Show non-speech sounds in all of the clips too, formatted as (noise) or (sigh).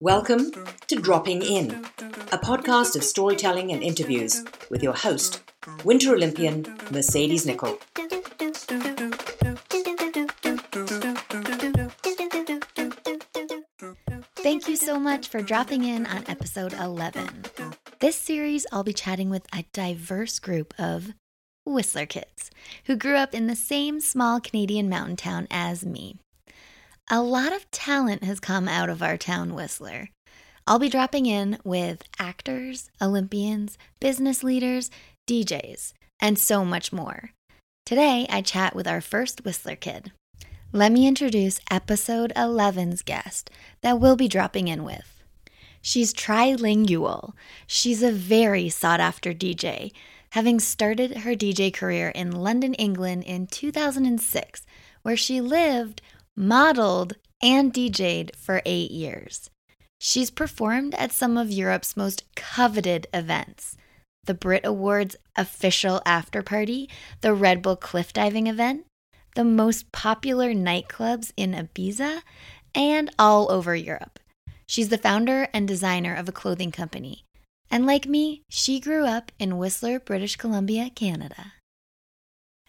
Welcome to Dropping In, a podcast of storytelling and interviews with your host, Winter Olympian Mercedes Nicoll. Thank you so much for dropping in on episode 11. This series, I'll be chatting with a diverse group of Whistler kids who grew up in the same small Canadian mountain town as me. A lot of talent has come out of our town, Whistler. I'll be dropping in with actors, Olympians, business leaders, DJs, and so much more. Today, I chat with our first Whistler kid. Let me introduce episode 11's guest that we'll be dropping in with. She's trilingual. She's a very sought after DJ, having started her DJ career in London, England in 2006, where she lived modeled, and DJed for eight years. She's performed at some of Europe's most coveted events the Brit Awards official after party, the Red Bull cliff diving event, the most popular nightclubs in Ibiza, and all over Europe. She's the founder and designer of a clothing company. And like me, she grew up in Whistler, British Columbia, Canada.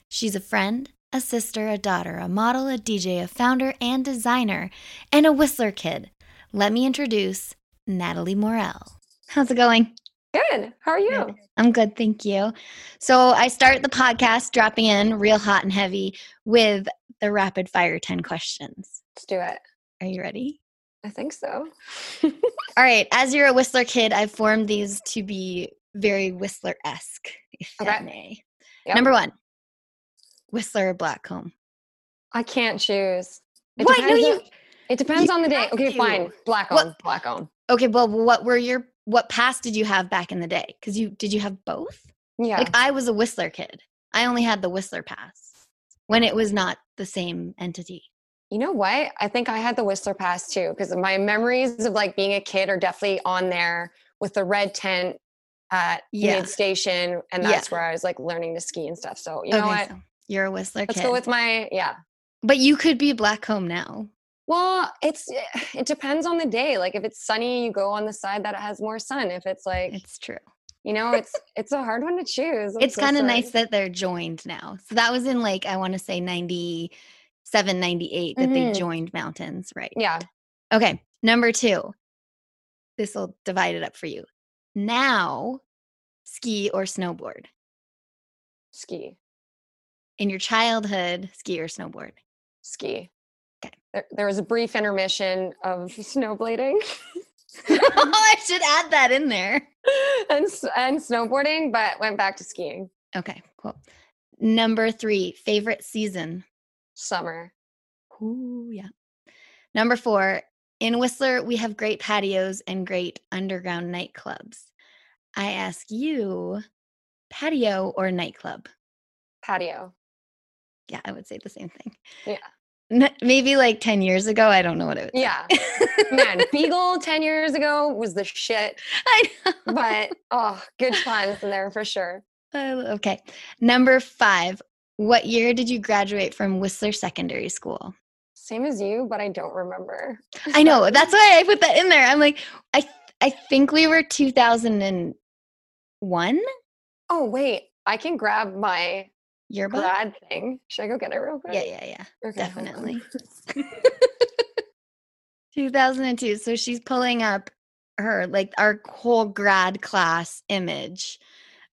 She's a friend, a sister, a daughter, a model, a DJ, a founder, and designer, and a Whistler kid. Let me introduce Nathalie Morel. How's it going? Good. How are you? Good. I'm good, thank you. So I start the podcast dropping in real hot and heavy with the rapid fire 10 questions. Let's do it. Are you ready? I think so. (laughs) (laughs) All right. As you're a Whistler kid, I've formed these to be very Whistler esque, if Okay. that may. Yep. Number one, Whistler or Blackcomb. I can't choose. It Why? No, depends you. on- It depends you on the day. Okay, to. fine. Black What- on. Okay, well, what were your what pass did you have back in the day? Because you did you have both? Yeah. Like I was a Whistler kid. I only had the Whistler pass when it was not the same entity. you know what? I think I had the Whistler Pass too, because my memories of like being a kid are definitely on there with the red tent at Yeah. mid station, and Yeah. that's where I was like learning to ski and stuff. So you know what? so you're a Whistler Let's kid. go with my yeah. but you could be Blackcomb now. Well, it's (sighs) it depends on the day. Like if it's sunny, you go on the side that has more sun. If it's like It's true. you know, it's (laughs) it's a hard one to choose. I'm it's so kind of nice that they're joined now. So that was in like I want to say 97, 98 that they Mhm. joined mountains, right? Yeah. Okay. Number 2. This will divide it up for you. Now, ski or snowboard. Ski. In your childhood, ski or snowboard. Ski. Okay. There, there was a brief intermission of (laughs) snowblading (laughs) oh, (laughs) I should add that in there. and and snowboarding, but went back to skiing. Okay, cool. Number 3, favorite season. Summer. Ooh, yeah. Number four, in Whistler, we have great patios and great underground nightclubs. I ask you, patio or nightclub? Patio. Yeah, I would say the same thing. Yeah. N- Maybe like 10 years ago, I don't know what it was. Yeah. Man, (laughs) Beagle 10 years ago was the shit, I know. but oh, good times in there for sure. Uh, okay. Number five, what year did you graduate from Whistler Secondary School? Same as you, but I don't remember. I know. (laughs) That's why I put that in there. I'm like, I, th- I think we were 2001 Oh, wait. I can grab my yearbook. grad thing. Should I go get it real quick? Yeah, yeah, yeah. Okay, definitely. (laughs) 2002. So she's pulling up her like our whole grad class image.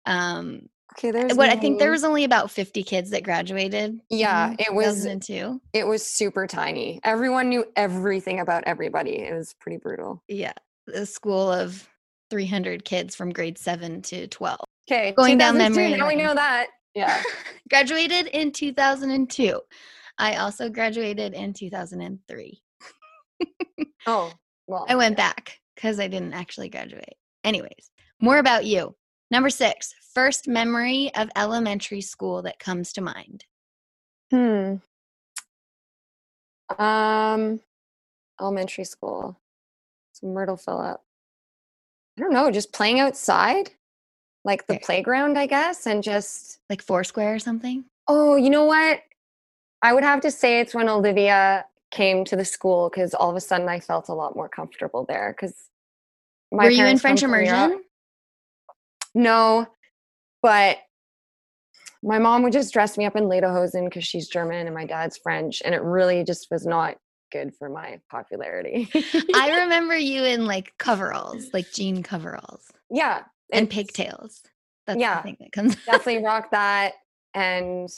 Um okay, there's what I think there was only about 50 kids that graduated. Yeah, it was- 2002. It was super tiny. Everyone knew everything about everybody. It was pretty brutal. Yeah, a school of 300 kids from grade 7 to 12. Okay, Going down 2002, memory Now we know that. Yeah. (laughs) graduated in 2002. I also graduated in 2003. (laughs) Oh, well. I went back because I didn't actually graduate. Anyways, more about you. Number six, first memory of elementary school that comes to mind. Hmm. Um, elementary school. It's Myrtle Philip. I don't know, just playing outside, like the Okay. playground, I guess, and just Like Foursquare or something? oh, you know what? I would have to say it's when Olivia came to the school because all of a sudden I felt a lot more comfortable there. Because were you in French immersion? No, but my mom would just dress me up in lederhosen because she's German and my dad's French, and it really just was not good for my popularity. I (laughs) remember you in like coveralls, like jean coveralls. Yeah, and pigtails. That's yeah, the thing that comes. definitely (laughs) rock that, and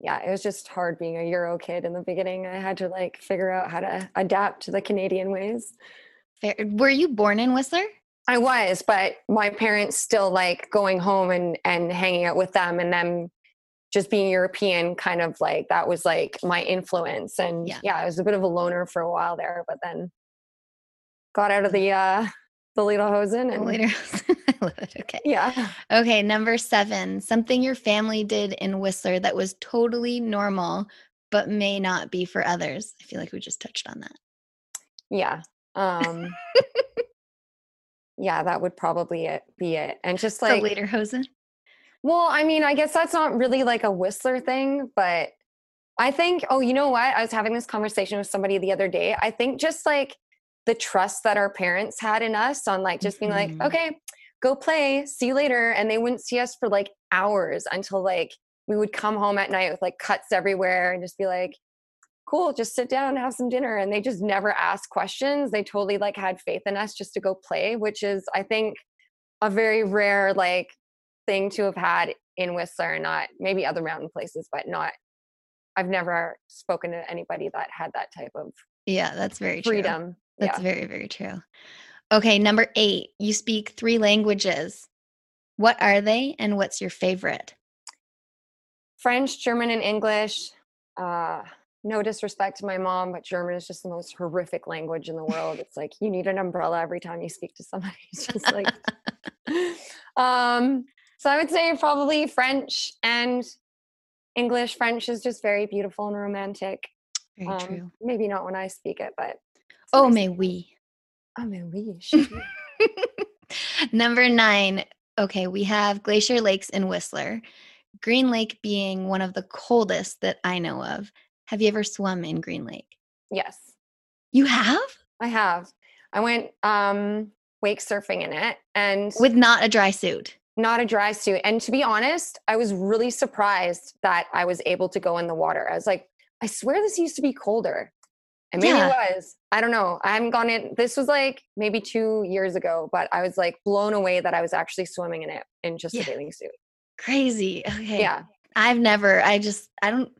yeah, it was just hard being a Euro kid in the beginning. I had to like figure out how to adapt to the Canadian ways. Fair. Were you born in Whistler? I was, but my parents still like going home and and hanging out with them and them just being European kind of like that was like my influence. And yeah, yeah I was a bit of a loner for a while there, but then got out of the uh the lederhosen and later (laughs) love (laughs) it. Okay. Yeah. Okay, number seven. Something your family did in Whistler that was totally normal, but may not be for others. I feel like we just touched on that. Yeah. Um (laughs) yeah, that would probably it, be it. And just like the lederhosen. Well, I mean, I guess that's not really like a Whistler thing, but I think, oh, you know what? I was having this conversation with somebody the other day. I think just like the trust that our parents had in us on like just being mm-hmm. like, okay, go play, see you later. And they wouldn't see us for like hours until like we would come home at night with like cuts everywhere and just be like, cool, just sit down and have some dinner. And they just never asked questions. They totally like had faith in us just to go play, which is, I think, a very rare like thing to have had in Whistler, not maybe other mountain places, but not. I've never spoken to anybody that had that type of yeah, that's very freedom. True. That's yeah. very very true. Okay, number eight. You speak three languages. What are they, and what's your favorite? French, German, and English. Uh, no disrespect to my mom, but German is just the most horrific language in the world. It's like you need an umbrella every time you speak to somebody. (laughs) It's just like (laughs) um so I would say probably French and English. French is just very beautiful and romantic. Very um, true. Maybe not when I speak it, but oh, may we. Oh, may we. (laughs) Number nine. Okay, we have glacier lakes in Whistler. Green Lake being one of the coldest that I know of. Have you ever swum in Green Lake? Yes. You have? I have. I went um wake surfing in it and with not a dry suit. Not a dry suit. And to be honest, I was really surprised that I was able to go in the water. I was like, I swear this used to be colder. And maybe yeah. it was. I don't know. I haven't gone in. This was like maybe two years ago, but I was like blown away that I was actually swimming in it in just yeah. a bathing suit. Crazy. Okay. Yeah. I've never, I just, I don't,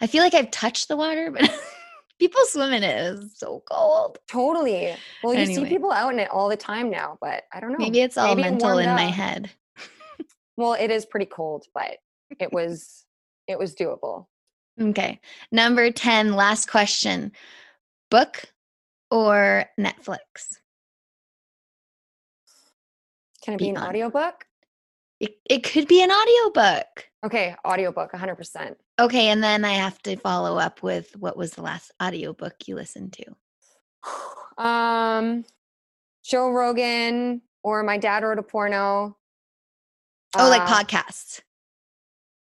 I feel like I've touched the water, but (laughs) people swim in it. It's so cold. Totally. Well, you anyway. see people out in it all the time now, but I don't know. Maybe it's all Maybe mental in up. my head. well, it is pretty cold, but (laughs) it was, it was doable. Okay. Number 10, last question book or Netflix? Can it be, be an audiobook? It, it could be an audiobook. Okay, audiobook, 100%. Okay, and then I have to follow up with what was the last audiobook you listened to? (sighs) Um Joe Rogan or my dad wrote a porno. Oh, uh, like podcasts.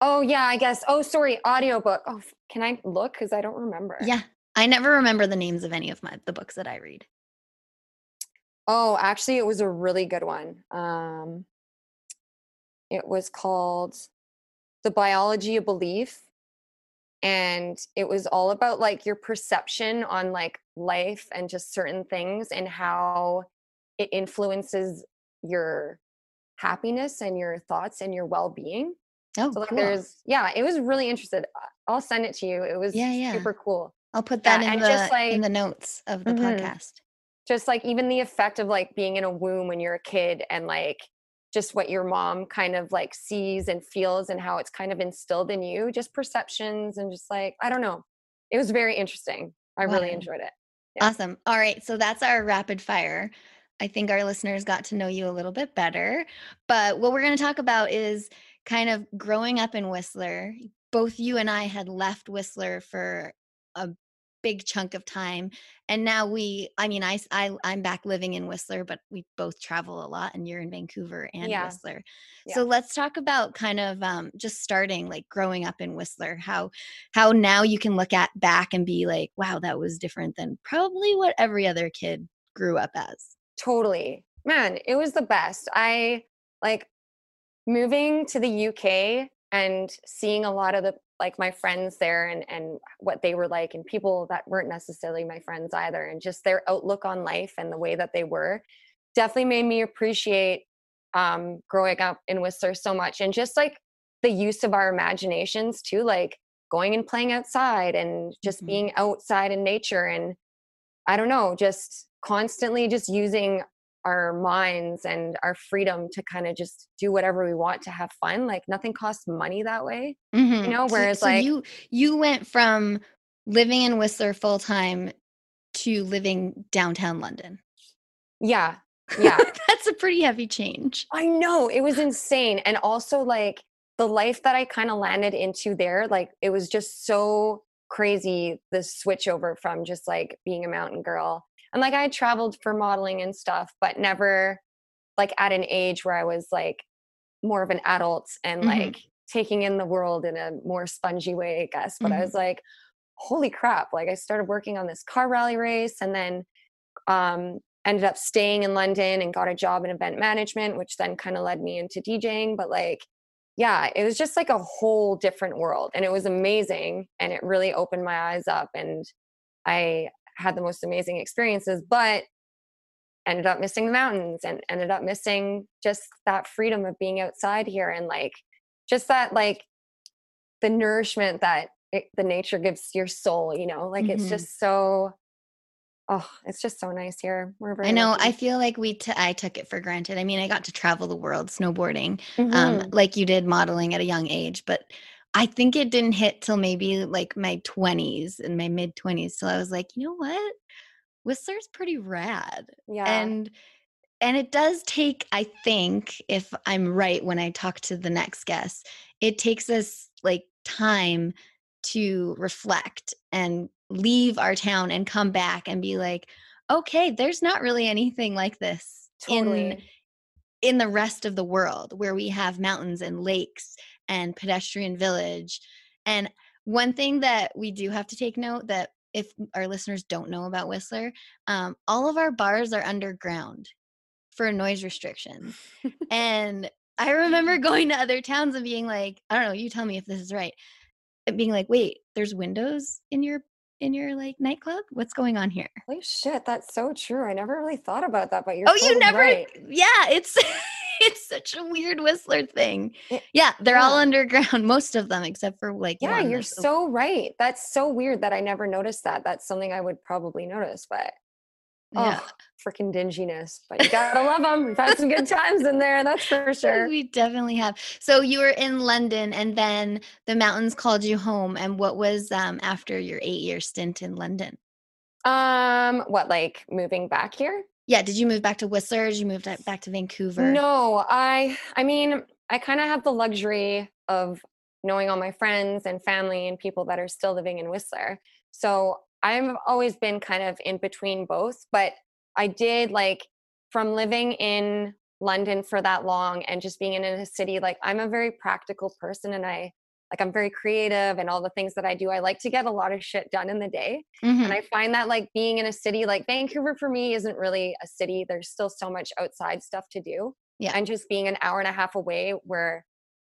Oh yeah, I guess. Oh, sorry, audiobook. Oh, can I look cuz I don't remember. Yeah. I never remember the names of any of my the books that I read. Oh, actually it was a really good one. Um it was called The Biology of Belief. And it was all about like your perception on like life and just certain things and how it influences your happiness and your thoughts and your well-being. Oh, so like cool. there's yeah, it was really interested. I'll send it to you. It was yeah, yeah. super cool. I'll put that yeah, in the just like, in the notes of the mm-hmm. podcast. Just like even the effect of like being in a womb when you're a kid and like just what your mom kind of like sees and feels and how it's kind of instilled in you, just perceptions and just like, I don't know. It was very interesting. I wow. really enjoyed it. Yeah. Awesome. All right. So that's our rapid fire. I think our listeners got to know you a little bit better. But what we're going to talk about is kind of growing up in Whistler. Both you and I had left Whistler for a big chunk of time and now we i mean I, I i'm back living in whistler but we both travel a lot and you're in vancouver and Yeah. whistler Yeah. so let's talk about kind of um, just starting like growing up in whistler how how now you can look at back and be like wow that was different than probably what every other kid grew up as Totally. Man, it was the best. I like moving to the UK and seeing a lot of the like my friends there and and what they were like and people that weren't necessarily my friends either and just their outlook on life and the way that they were definitely made me appreciate um growing up in Whistler so much and just like the use of our imaginations too like going and playing outside and just Mhm. being outside in nature and I don't know, just constantly just using our minds and our freedom to kind of just do whatever we want to have fun. Like nothing costs money that way. Mhm. know, So- whereas, so like- you you went from living in whistler full time to living downtown london Yeah. (laughs) Yeah. that's a pretty heavy change I know. It was insane. And also like the life that I kind of landed into there, like it was just so crazy the switch over from just like being a mountain girl. And like I traveled for modeling and stuff, but never like at an age where I was like more of an adult and Mhm. like taking in the world in a more spongy way, I guess. But I Mhm. was like, holy crap. Like I started working on this car rally race and then um ended up staying in London and got a job in event management, which then kind of led me into DJing. But like, yeah, it was just like a whole different world. And it was amazing. And it really opened my eyes up. And I had the most amazing experiences, but ended up missing the mountains and ended up missing just that freedom of being outside here and like just that like the nourishment that it, the nature gives your soul you know like Mhm. it's just so oh it's just so nice here we're very i know lucky. i feel like we t- i took it for granted i mean i got to travel the world snowboarding um Mhm. like you did modeling at a young age but i think it didn't hit till maybe like my 20s and my mid 20s So i was like you know what? Whistler's pretty rad yeah. and and it does take i think if i'm right when i talk to the next guest it takes us like time to reflect and leave our town and come back and be like okay there's not really anything like this totally. in the rest of the world where we have mountains and lakes and pedestrian village. And one thing that we do have to take note that if our listeners don't know about whistler um, all of our bars are underground for noise restrictions and i remember (laughs) going to other towns and being like i don't know you tell me if this is right and being like wait there's windows in your in your like nightclub? What's going on here? Holy shit that's so true i never really thought about that but you're oh you never right. yeah it's (laughs) it's such a weird whistler thing. It- yeah they're all underground (laughs) most of them except for like yeah you're so right that's so weird that i never noticed that that's something i would probably notice but yeah. Oh freaking dinginess but you gotta love them we've had some good times in there that's for (laughs) sure. We definitely have. So you were in london and then the mountains called you home and what was um after your eight year stint in london? Um what like moving back here? Yeah did you move back to whistler? Did you move back to vancouver? No, I I mean, I kind of have the luxury of knowing all my friends and family and people that are still living in Whistler. So I've always been kind of in between both, but I did like from living in London for that long and just being in a city like I'm a very practical person and I like I'm very creative and all the things that I do I like to get a lot of shit done in the day. Mhm. And I find that like being in a city like Vancouver for me isn't really a city. There's still so much outside stuff to do. Yeah. And just being an hour and a half away, where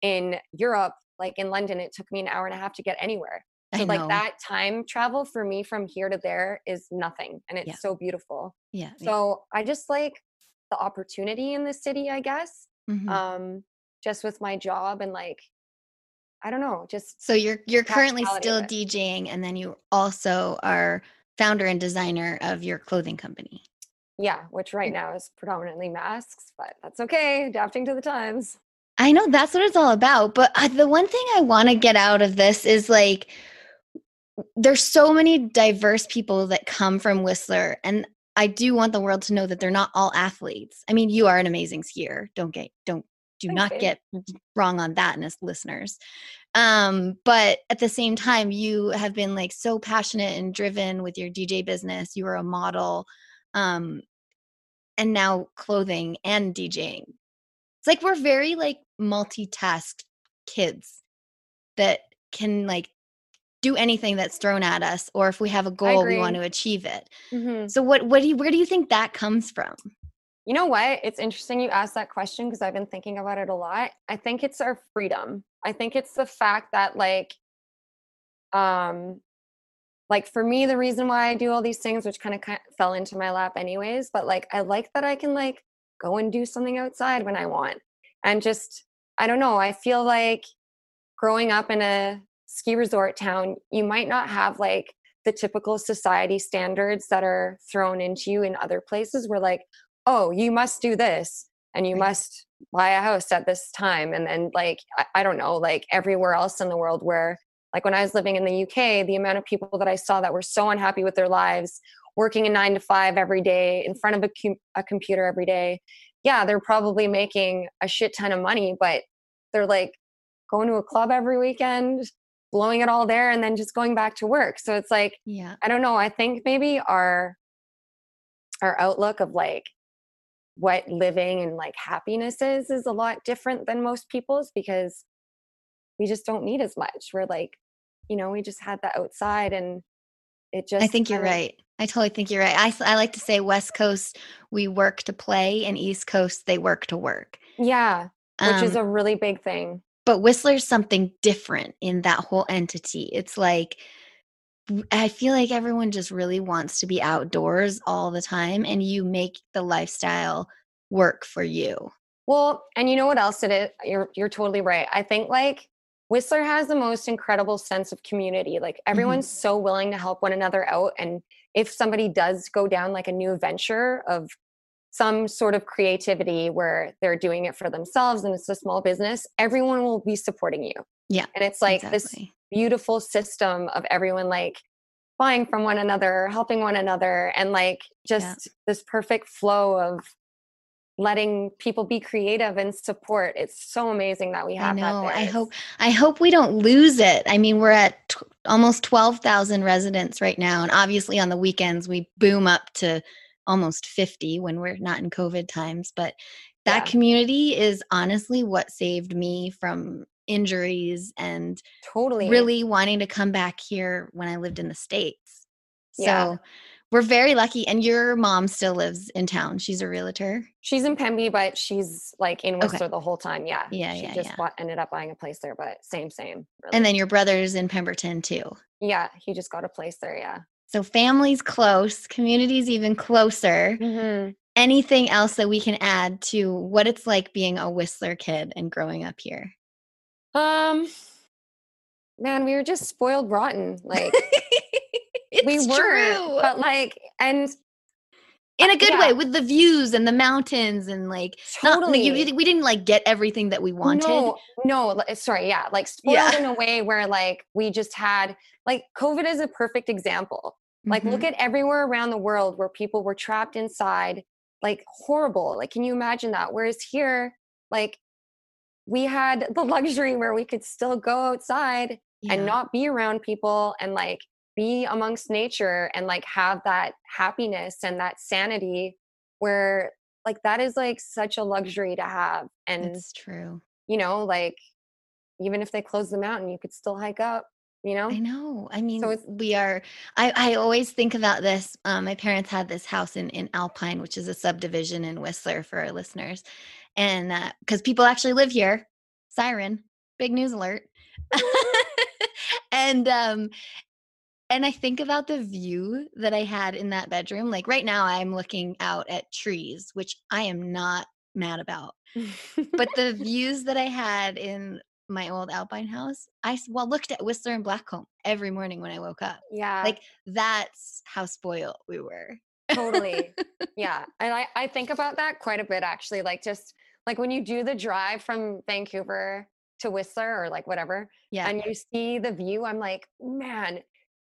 in Europe, like in London, it took me an hour and a half to get anywhere. So like that time travel for me from here to there is nothing. And it's Yeah. so beautiful. yeah, yeah. So I just like the opportunity in the city, I guess. Mhm. Um, just with my job and like I don't know, just so you're you're currently still djing and then you also are founder and designer of your clothing company yeah, which right now is predominantly masks, but that's okay, adapting to the times. I know that's what it's all about. But uh, the one thing I want to get out of this is like, there's so many diverse people that come from Whistler, and I do want the world to know that they're not all athletes. I mean, you are an amazing skier. Don't get don't do not get wrong on that, and as listeners. Um, but at the same time, you have been like so passionate and driven with your DJ business. You were a model, um, and now clothing and DJing. It's like we're very like multitask kids that can like do anything that's thrown at us, or if we have a goal, we want to achieve it. Mm-hmm. So what what do you where do you think that comes from? You know what? It's interesting you asked that question because I've been thinking about it a lot. I think it's our freedom. I think it's the fact that like um like for me the reason why I do all these things which kind of fell into my lap anyways, but like I like that I can like go and do something outside when I want. And just I don't know, I feel like growing up in a ski resort town, you might not have like the typical society standards that are thrown into you in other places where like oh you must do this and you must buy a house at this time and then like I, I, don't know like everywhere else in the world where like when i was living in the uk the amount of people that i saw that were so unhappy with their lives working a nine to five every day in front of a, com- a computer every day yeah they're probably making a shit ton of money but they're like going to a club every weekend blowing it all there and then just going back to work. So it's like yeah. I don't know i think maybe our our outlook of like what living and like happiness is is a lot different than most people's because we just don't need as much. We're like you know we just had the outside and it just i think you're right. I totally think you're right. I, I like to say west coast we work to play and east coast they work to work. Yeah which um, is a really big thing but whistler's something different in that whole entity it's like I feel like everyone just really wants to be outdoors all the time and you make the lifestyle work for you. Well, and you know what else it is? You're you're totally right. I think like Whistler has the most incredible sense of community. Like mm-hmm. everyone's mm-hmm. so willing to help one another out and if somebody does go down like a new venture of some sort of creativity where they're doing it for themselves and it's a small business, everyone will be supporting you. Yeah. And it's like exactly. this beautiful system of everyone like buying from one another, helping one another, and like just yeah. this perfect flow of letting people be creative and support. It's so amazing that we have I know. I hope I hope we don't lose it. I mean, we're at t- almost 12,000 residents right now and obviously on the weekends we boom up to almost 50 when we're not in covid times, but that yeah. community is honestly what saved me from injuries and totally really wanting to come back here when I lived in the States. Yeah. So we're very lucky. And your mom still lives in town. She's a realtor. She's in Pemby, but she's like in Whistler okay. the whole time. Yeah. Yeah. She yeah, just yeah. Bought, ended up buying a place there, but same, same. Really. And then your brother's in Pemberton too. Yeah. He just got a place there. Yeah. So family's close, community's even closer. Mm-hmm. Anything else that we can add to what it's like being a Whistler kid and growing up here? Um, man, we were just spoiled rotten. Like (laughs) we were, true. but like, and in a good yeah. way with the views and the mountains and like totally not, you, we didn't like get everything that we wanted no no sorry yeah like spoiled yeah. in a way where like we just had like covid is a perfect example like mm-hmm. look at everywhere around the world where people were trapped inside like horrible like can you imagine that whereas here like we had the luxury where we could still go outside yeah. and not be around people and like be amongst nature and like have that happiness and that sanity where like that is like such a luxury to have and it's true you know like even if they close the mountain you could still hike up you know? I know i mean so we are i i always think about this um, my parents had this house in in alpine which is a subdivision in whistler for our listeners and because uh, people actually live here. Siren big news alert. (laughs) (laughs) And um and i think about the view that i had in that bedroom like right now i'm looking out at trees which i am not mad about. (laughs) But the views that i had in my old alpine house i well looked at whistler and blackcomb every morning when i woke up yeah like that's how spoiled we were totally (laughs) yeah and i i think about that quite a bit actually like just like when you do the drive from Vancouver to Whistler or like whatever, yeah, and you see the view, I'm like, man,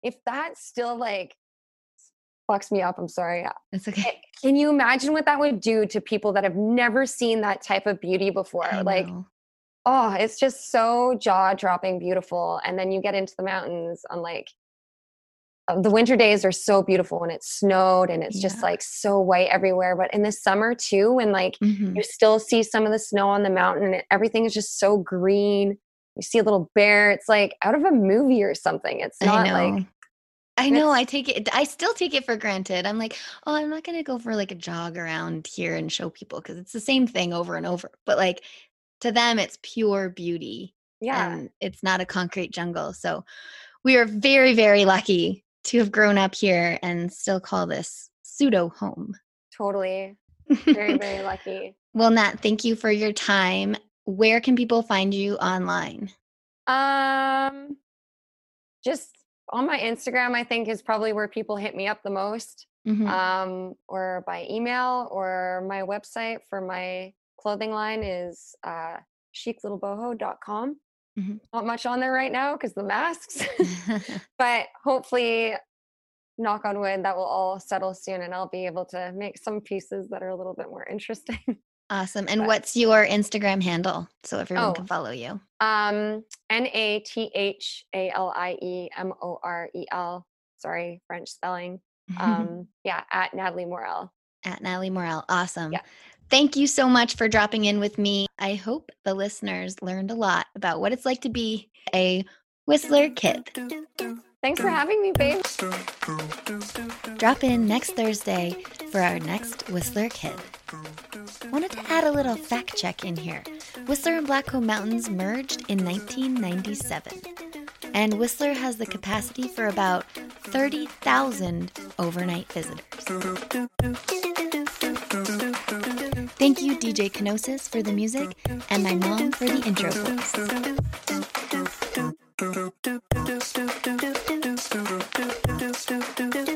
if that still like fucks me up, I'm sorry. Yeah. It's okay. Can you imagine what that would do to people that have never seen that type of beauty before? Like, oh, it's just so jaw dropping beautiful. And then you get into the mountains on like uh, the winter days are so beautiful when it snowed and it's yeah. just like so white everywhere. But in the summer too, when like mm-hmm. you still see some of the snow on the mountain and everything is just so green. You see a little bear. It's like out of a movie or something. It's not like I know. I take it. I still take it for granted. I'm like, oh, I'm not gonna go for like a jog around here and show people because it's the same thing over and over. But like to them, it's pure beauty. Yeah, and it's not a concrete jungle. So we are very, very lucky to have grown up here and still call this pseudo home. Totally. Very, (laughs) very lucky. Well, Nat, thank you for your time. Where can people find you online? Um, just on my Instagram, I think is probably where people hit me up the most. Mm-hmm. Um, or by email or my website for my clothing line is uh, chiclittleboho.com. Mm-hmm. Not much on there right now because the masks, (laughs) (laughs) but hopefully, knock on wood, that will all settle soon and I'll be able to make some pieces that are a little bit more interesting. (laughs) Awesome. And but, what's your Instagram handle so everyone oh, can follow you? Um, N A T H A L I E M O R E L. Sorry, French spelling. Um, yeah, at Nathalie Morel. At Nathalie Morel. Awesome. Yeah. Thank you so much for dropping in with me. I hope the listeners learned a lot about what it's like to be a Whistler kid. Thanks for having me, babe. Drop in next Thursday for our next Whistler Kid. Wanted to add a little fact check in here. Whistler and Black Blackcomb Mountains merged in 1997, and Whistler has the capacity for about 30,000 overnight visitors. Thank you, DJ Kenosis, for the music, and my mom for the intro voice. (laughs)